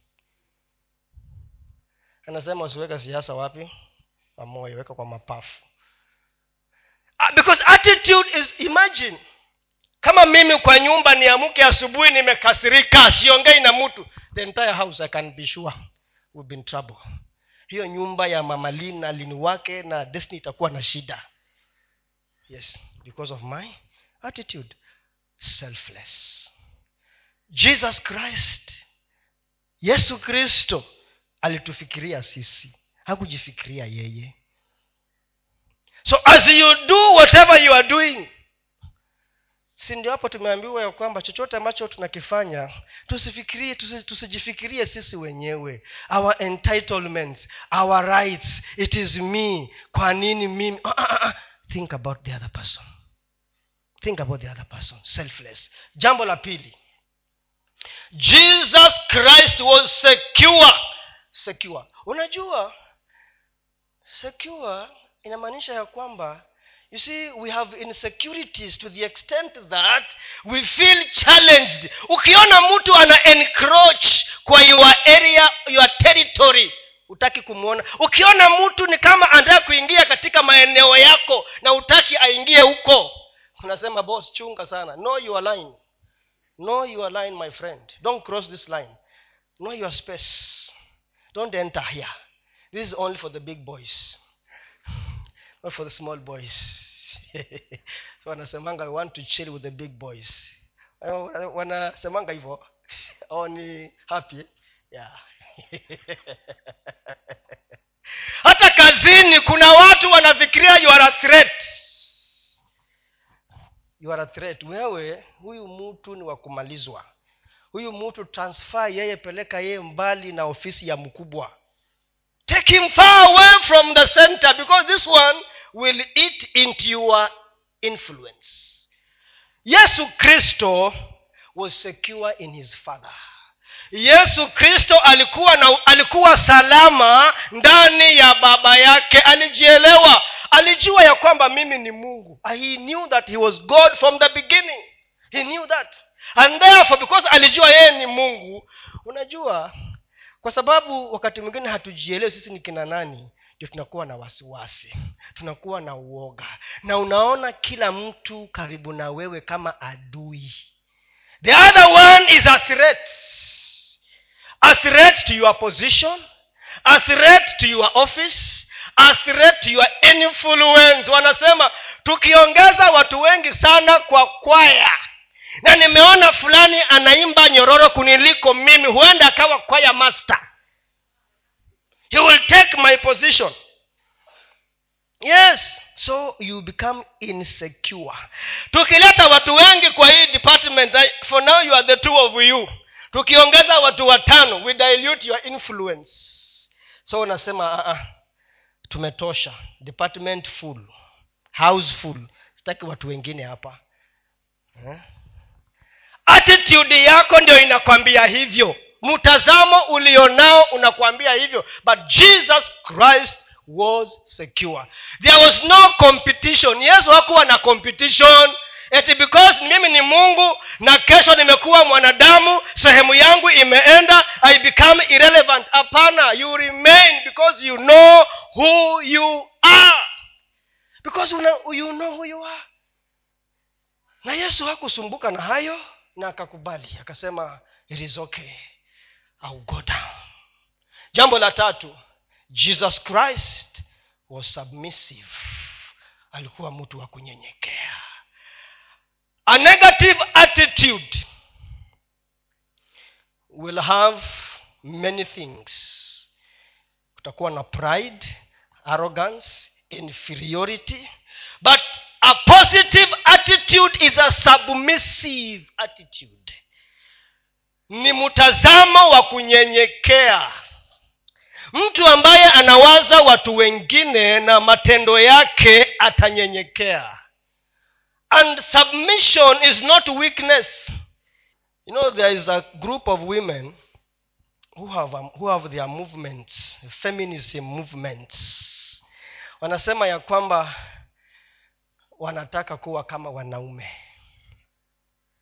Anasema usiweka siasa wapi? Kwa weka kwa mapafu. Uh, because attitude is imagine kama mimi kwa nyumba niamke asubuhi nimekasirika siongei na mtu the entire house i can be sure will be in trouble. Hiyo nyumba ya mamalin na lini wake na destiny itakuwa na shida yes because of my attitude selfless. Jesus christ yesu kristo alitufikiria sisi. Hakujifikiria yeye. So as you do whatever you are doing si ndio hapo tumeambiwa ya kwamba chochote ambacho tunakifanya tusifikirie tusi, tusijifikirie sisi wenyewe. Our entitlements our rights it is me. Kwa nini mimi? Ah, ah, ah. Think about the other person. Think about the other person. Selfless. Jambo la pili. Jesus christ was secure. Secure. Unajua secure inamaanisha ya kwamba you see we have insecurities to the extent that we feel challenged. Ukiona mtu ana encroach kwa your area your territory hutaki kumwona ukiona mtu ni kama anataka kuingia katika maeneo yako na utaki aingie huko unasema boss chunga sana. Know your line. Know your line my friend. Don't cross this line. Know your space. Don't enter here. This is only for the big boys. Not for the small boys. [LAUGHS] So wanasemanga want to chill with the big boys. Wanasemanga hivyo. [LAUGHS] Ni happy. Yeah [LAUGHS] hata kazini kuna watu wanafikiria you are a threat. You are a threat. Wewe huyu mtu ni wa kumalizwa. Huyu mtu transfer yeye peleka yeye mbali na ofisi ya mkubwa. Take him far away from the center because this one will eat into your influence. Yesu kristo was secure in his father yesu kristo alikuwa na alikuwa salama ndani ya baba yake. Alijielewa. Alijua ya kwamba mimi ni mungu. He knew that he was god from the beginning. He knew that. And therefore because alijua yeye ni mungu unajua kwa sababu wakati mwingine hatujielewi sisi ni kina nani ndio tunakuwa na wasiwasi. Tunakuwa na uoga. Na unaona kila mtu karibu na wewe kama adui. The other one is a threat a threat to your position a threat to your office a threat to your influence. Wanasema tukiongeza watu wengi sana kwa kwaya. Na nimeona fulani anaimba nyororo kuniliko mimi huenda akawa kwaya master. He will take my position. Yes so you become insecure. Tukileta watu wengi kwa hii department for now you are the two of you tukiongeza watu watano we dilute your influence. So unasema uh-uh, tumetosha. Department full. House full. Sitaki watu wengine hapa. Huh? attitude yako ndio inakwambia hivyo. Mtazamo ulionao unakwambia hivyo. But jesus christ was secure. There was no competition. Yesu hakuwa na competition eti because mimi ni mungu na kesho nimekuwa mwanadamu sehemu yangu imeenda i become irrelevant. Hapana you remain because you know who you are. Because you know who you are. Na yesu hakusumbuka na hayo na akakubali akasema it is okay. I'll go down. Jambo la tatu jesus christ was submissive. Alikuwa mtu wa kunyenyekea a negative attitude will have many things. Kutakuwa na pride arrogance inferiority. But a positive attitude is a submissive attitude. Ni mtazamo wa kunyenyekea. Mtu ambaye anawaza watu wengine na matendo yake atanyenyekea and submission is not weakness. You know there is a group of women who have, um, who have their movements feminism movements. Wanasema ya kwamba wanataka kuwa kama wanaume.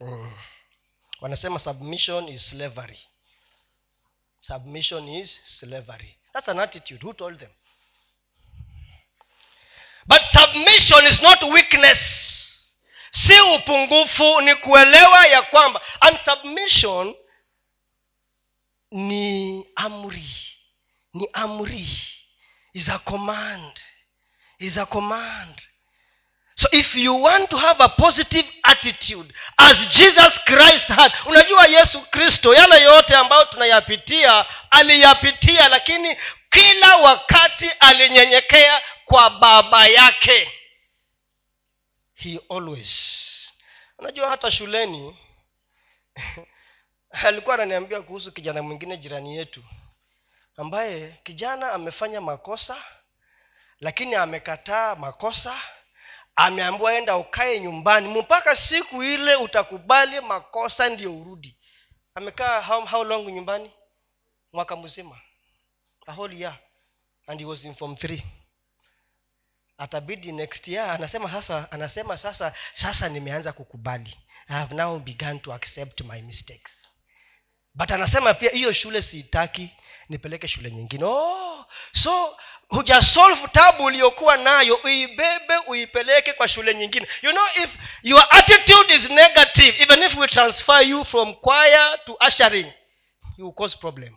Mm. wanasema submission is slavery. Submission is slavery. That's an attitude. Who told them? But submission is not weakness si upungufu ni kuelewa ya kwamba and submission ni amri ni amri. Is a command is a command. So if you want to have a positive attitude as jesus christ had unajua yesu kristo yale yote ambayo tunayapitia aliyapitia lakini kila wakati alinyenyekea kwa baba yake he always. Unajua hata shuleni [LAUGHS] alikuwa ananiambia kuhusu kijana mwingine jirani yetu ambaye kijana amefanya makosa lakini amekataa makosa ameambiwa enda ukae nyumbani mpaka siku ile utakubali makosa ndio urudi. Amekaa how, how long nyumbani? Mwaka mzima. A and he was in form three atabidi next year anasema sasa anasema sasa sasa nimeanza kukubali. I have now begun to accept my mistakes. But anasema pia hiyo shule siitaki nipeleke shule nyingine. Oh, so hujasolve tabu uliyokuwa nayo uibebe uipeleke kwa shule nyingine. You know if your attitude is negative even if we transfer you from choir to ushering you cause problem.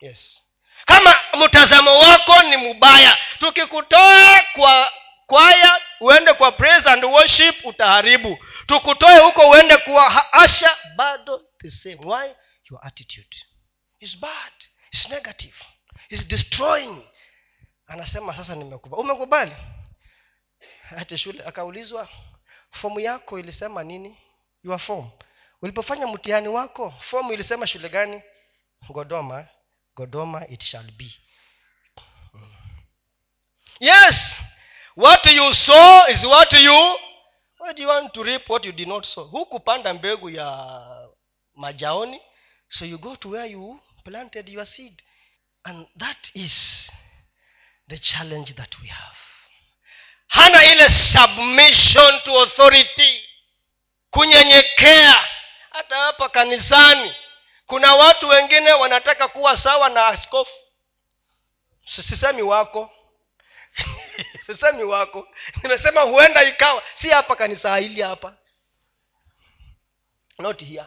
Yes kama mtazamo wako ni mubaya tukikutoa kwa kwaya uende kwa praise and worship utaharibu. Tukutoe huko uende kuwa asha bado the same. Why? Your attitude is bad is negative is destroying. Anasema sasa nimekubali umekubali? Hati shule. Akaulizwa fomu yako ilisema nini? Your form. Ulipofanya mtihani wako fomu ilisema shule gani? Godoma godoma it shall be. Yes! What you sow is what you what do you want to reap what you did not sow? Hukupanda mbegu ya majaoni? So you go to where you planted your seed. And that is the challenge that we have. Hana ile submission to authority. Kunyenyekea. Hata hapa kanisani kuna watu wengine wanataka kuwa sawa na askofu. Sisemi wako. [LAUGHS] Sisemi wako. Nimesema huenda ikawa. Si hapa kanisa hili hapa. Not here.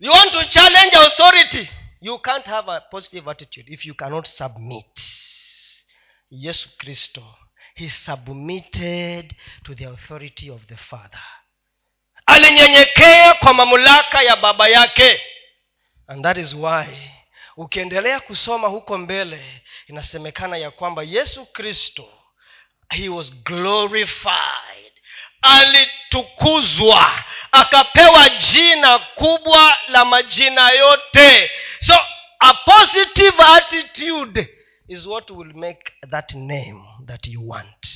You want to challenge authority? You can't have a positive attitude if you cannot submit. Yesu kristo he submitted to the authority of the father. Alinyenyekea kwa mamlaka ya baba yake and that is why ukiendelea kusoma huko mbele inasemekana ya kwamba yesu kristo he was glorified. Alitukuzwa akapewa jina kubwa la majina yote. So a positive attitude is what will make that name that you want.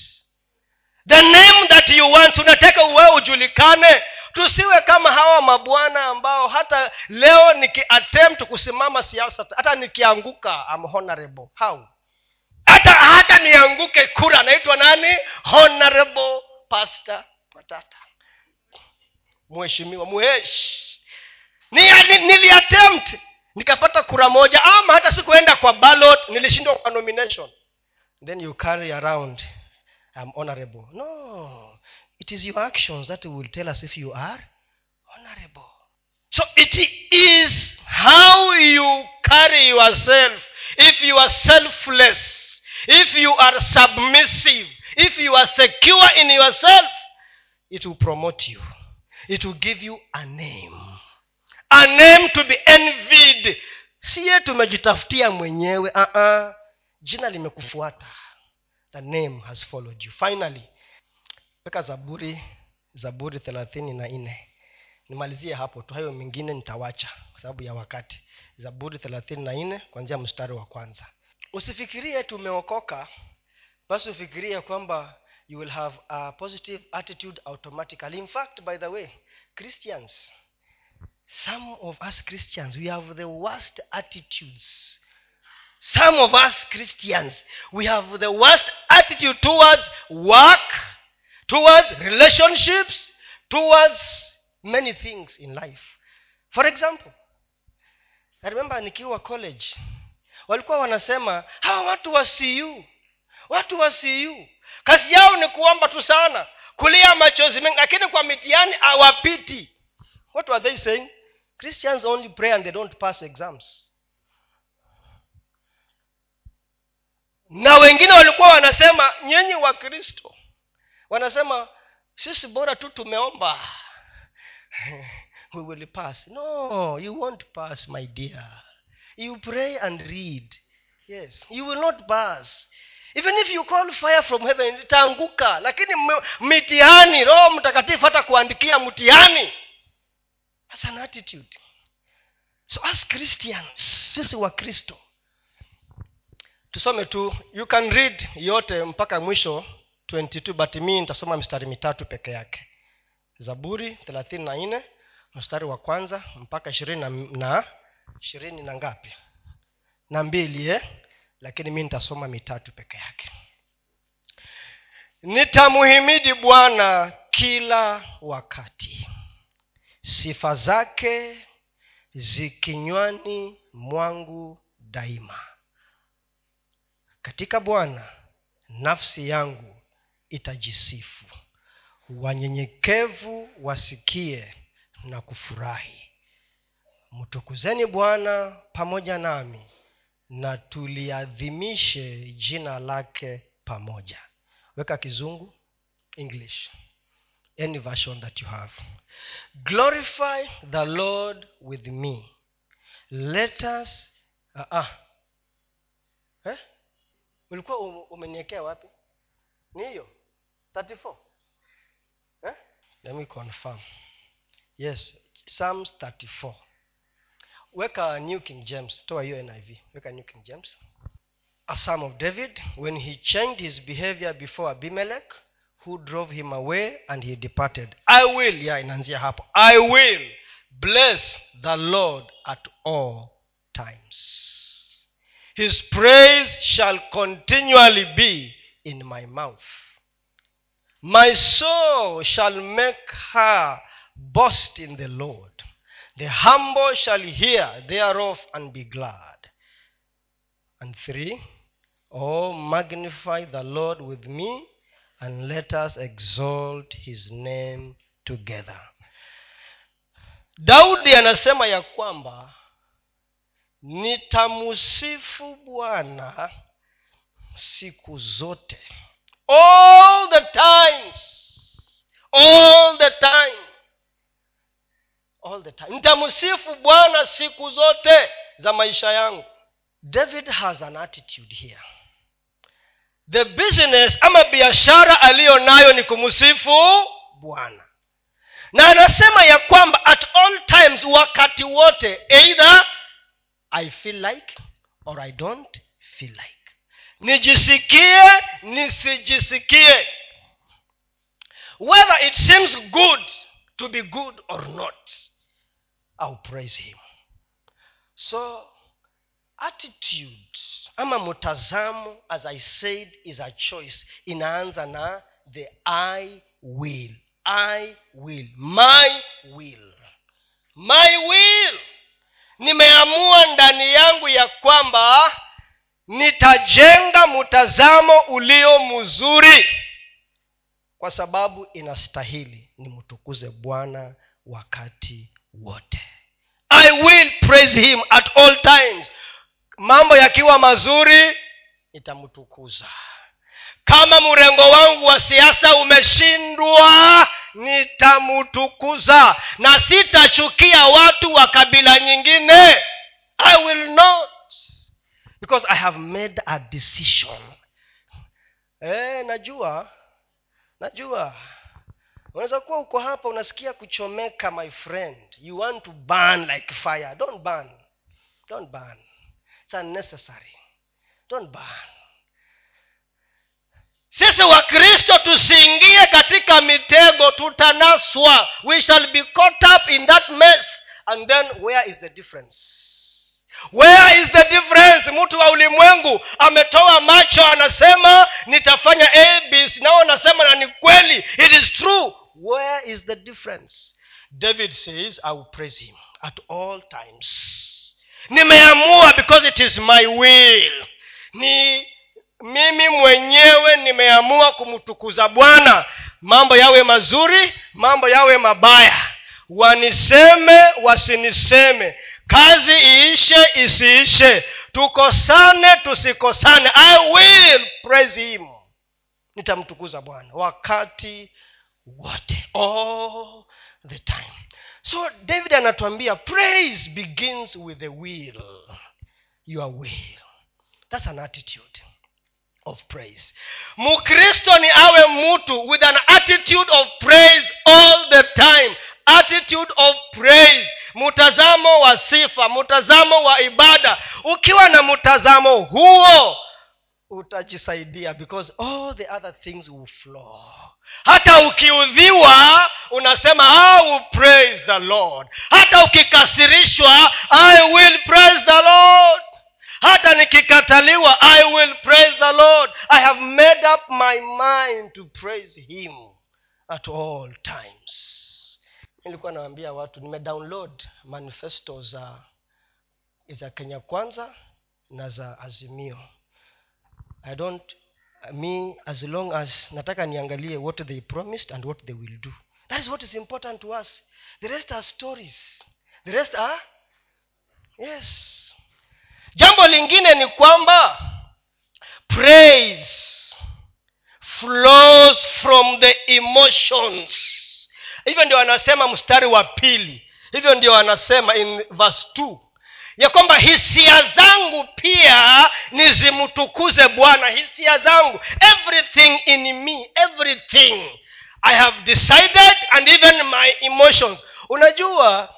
The name that you want unataka uwe ujulikane tusiwe kama hawa mabwana ambao hata leo nikiattempt kusimama siasa hata nikianguka am honorable. How? Hata hata nianguke kura naitwa nani? Honorable pastor matata. Mheshimiwa muheshi ni, ni, nikapata kura moja ama hata sikuenda kwa ballot nilishindwa kwa nomination. Then you carry around I'm honorable. No it is your actions that will tell us if you are honorable. So it is how you carry yourself. If you are selfless if you are submissive if you are secure in yourself it will promote you. It will give you a name. A name to be envied. Siye tumejitafutia mwenyewe. Uh-uh. jina limekufuata. The name has followed you. Finally weka zaburi zaburi thelathini na nne. Nimalizie hapo tu hayo mengine nitawacha kwa sababu ya wakati. Zaburi thelathini na nne kuanzia mstari wa kwanza. Usifikirie tumeokoka basi ufikirie kwamba you will have a positive attitude automatically. In fact by the way christians some of us christians we have the worst attitudes. Some of us christians we have the worst attitude towards work towards relationships towards many things in life. For example I remember nikiwa college walikuwa wanasema hawa watu wa cu watu wa cu kazi yao ni kuomba tu sana kulia machozi mengi lakini kwa mitihani awapiti what were they saying? Christians only pray and they don't pass exams. Na wengine walikuwa wanasema nyinyi wa kristo wanasema sisi bora tu tumeomba. [LAUGHS] We will pass. No you won't pass my dear. You pray and read. Yes. You will not pass. Even if you call fire from heaven itaanguka. Lakini mitihani roho mtakatifu hata kuandikia mtihani. That's an attitude. So as christians sisi wa kristo tusome tu you can read yote mpaka mwisho 22 but mi nitasoma mistari mitatu peke yake. Zaburi thelathini na nne mstari wa kwanza mpaka ishirini na, na ishirini na ngapi? Na mbili eh? lakini mi nitasoma mitatu peke yake. Nitamuhimidi bwana kila wakati. Sifa zake zikinywani mwangu daima. Katika bwana nafsi yangu itajisifu. Wanyenyekevu wasikie na kufurahi. Mtukuzeni bwana pamoja nami na tuliadhimishe jina lake pamoja. Weka kizungu english any version that you have. Glorify the lord with me. Let us uh, uh. Eh? ulikuwa umeniekea wapi? Ni hiyo 34 eh? let me yes psalms 34 weka new king james. Toa hiyo niv weka new king james. A psalm of david when he changed his behavior before abimelech who drove him away and he departed. I will ya inaanzia hapo. I will bless the lord at all times. His praise shall continually be in my mouth my soul shall make her boast in the lord. The humble shall hear thereof and be glad. And three oh magnify the lord with me and let us exalt his name together. Daudi anasema ya kwamba nitamusifu bwana siku zote all the times. All the time. All the time. Nitamsifu bwana siku zote za maisha yangu. David has an attitude here. The business ama biashara aliyo nayo ni kumsifu bwana. Na anasema ya kwamba at all times wakati wote either i feel like or i don't feel like nijisikie nisijisikie. Whether it seems good to be good or not i'll praise him. So attitude ama mtazamo as i said is a choice. Inaanza na the i will. I will. My will. My will. Nimeamua ndani yangu ya kwamba nitajenga mtazamo ulio mzuri. Kwa sababu inastahili nimtukuze bwana wakati wote. I will praise him at all times. Mambo yakiwa mazuri nitamtukuza. Kama mrengo wangu wa siasa umeshindwa nitamtukuza. Na sitachukia watu wa kabila nyingine. I will not because i have made a decision. E, najua. Najua. Unaweza kuwa uko hapa unasikia kuchomeka my friend. You want to burn like fire. Don't burn. Don't burn. It's unnecessary. Don't burn. Sisi wakristo tusiingie katika mitego tutanaswa. We shall be caught up in that mess and then where is the difference where is the difference? Mtu wa ulimwengu ametoa macho anasema nitafanya abc nao anasema na ni kweli. It is true. Where is the difference? David says i will praise him at all times. Nimeamua because it is my will. Ni mimi mwenyewe nimeamua kumtukuza bwana. Mambo yawe mazuri mambo yawe mabaya. Waniseme wasiniseme kazi iishe isiishe. Tukosane tusikosane. I will praise him. Nitamtukuza bwana wakati wote. All the time. So david anatuambia praise begins with the will. Your will. That's an attitude of praise. Mkristo ni awe mtu with an attitude of praise all the time attitude of praise. Mtazamo wa sifa mtazamo wa ibada. Ukiwa na mtazamo huo utajisaidia because all the other things will flow. Hata ukiudhiwa unasema i will praise the lord. Hata ukikasirishwa i will praise the lord. Hata nikikataliwa i will praise the lord. I have made up my mind to praise him at all times nilikuwa nawambia watu nimedownload manifesto za za kenya kwanza na za azimio. I don't me as long as nataka niangalie what they promised and what they will do. That is what is important to us. The rest are stories. The rest are yes. Jambo lingine ni kwamba praise flows from the emotions hivyo ndio wanasema mstari wa pili. Hivyo ndio wanasema in verse two. Ya kwamba hisia zangu pia nizimtukuze bwana. Hisia zangu. Everything in me everything i have decided and even my emotions. Unajua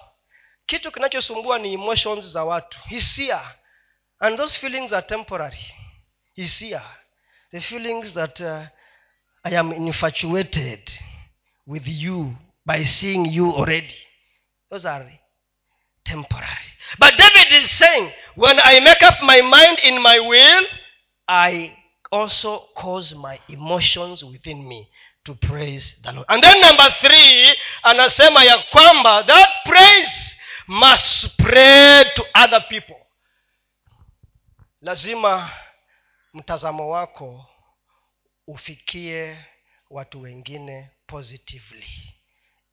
kitu kinachosumbua ni emotions za watu. Hisia. And those feelings are temporary. Hisia. The feelings that uh, i am infatuated with you by seeing you already. Those are temporary. But david is saying when i make up my mind in my will i also cause my emotions within me to praise the lord. And then number three anasema ya kwamba that praise must spread to other people. Lazima mtazamo wako ufikie watu wengine positively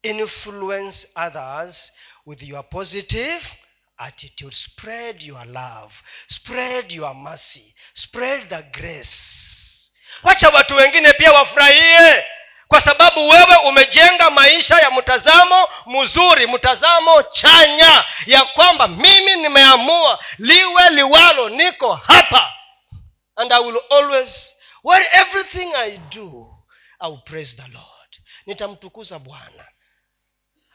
influence others with your positive attitude. Spread your love. Spread your mercy. Spread the grace. Wacha watu wengine pia wafurahie kwa sababu wewe umejenga maisha ya mtazamo mzuri mtazamo chanya ya kwamba mimi nimeamua liwe liwalo niko hapa. And i will always where everything i do i will praise the lord. Nitamtukuza bwana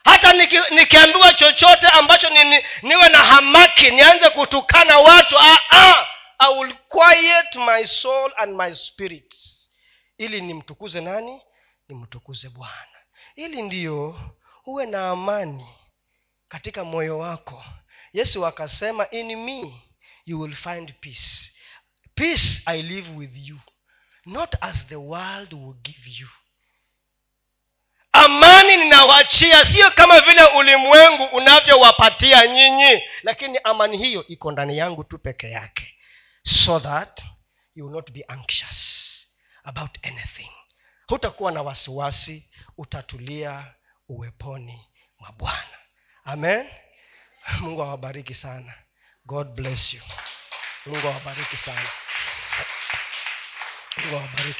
hata niki, nikiambiwa chochote ambacho ni, ni, niwe na hamaki nianze kutukana watu ah, ah, i will quiet my soul and my spirit. Ili nimtukuze nani? Nimtukuze bwana. Ili ndiyo uwe na amani katika moyo wako. Yesu akasema in me you will find peace. Peace i live with you not as the world will give you amani ninawachia. Sio kama vile ulimwengu unavyowapatia nyinyi lakini amani hiyo iko ndani yangu tu peke yake. So that you will not be anxious about anything. Hutakuwa na wasiwasi utatulia uweponi mwa bwana. Amen. Mungu awabariki sana. God bless you. Mungu awabariki sana. Mungu awabariki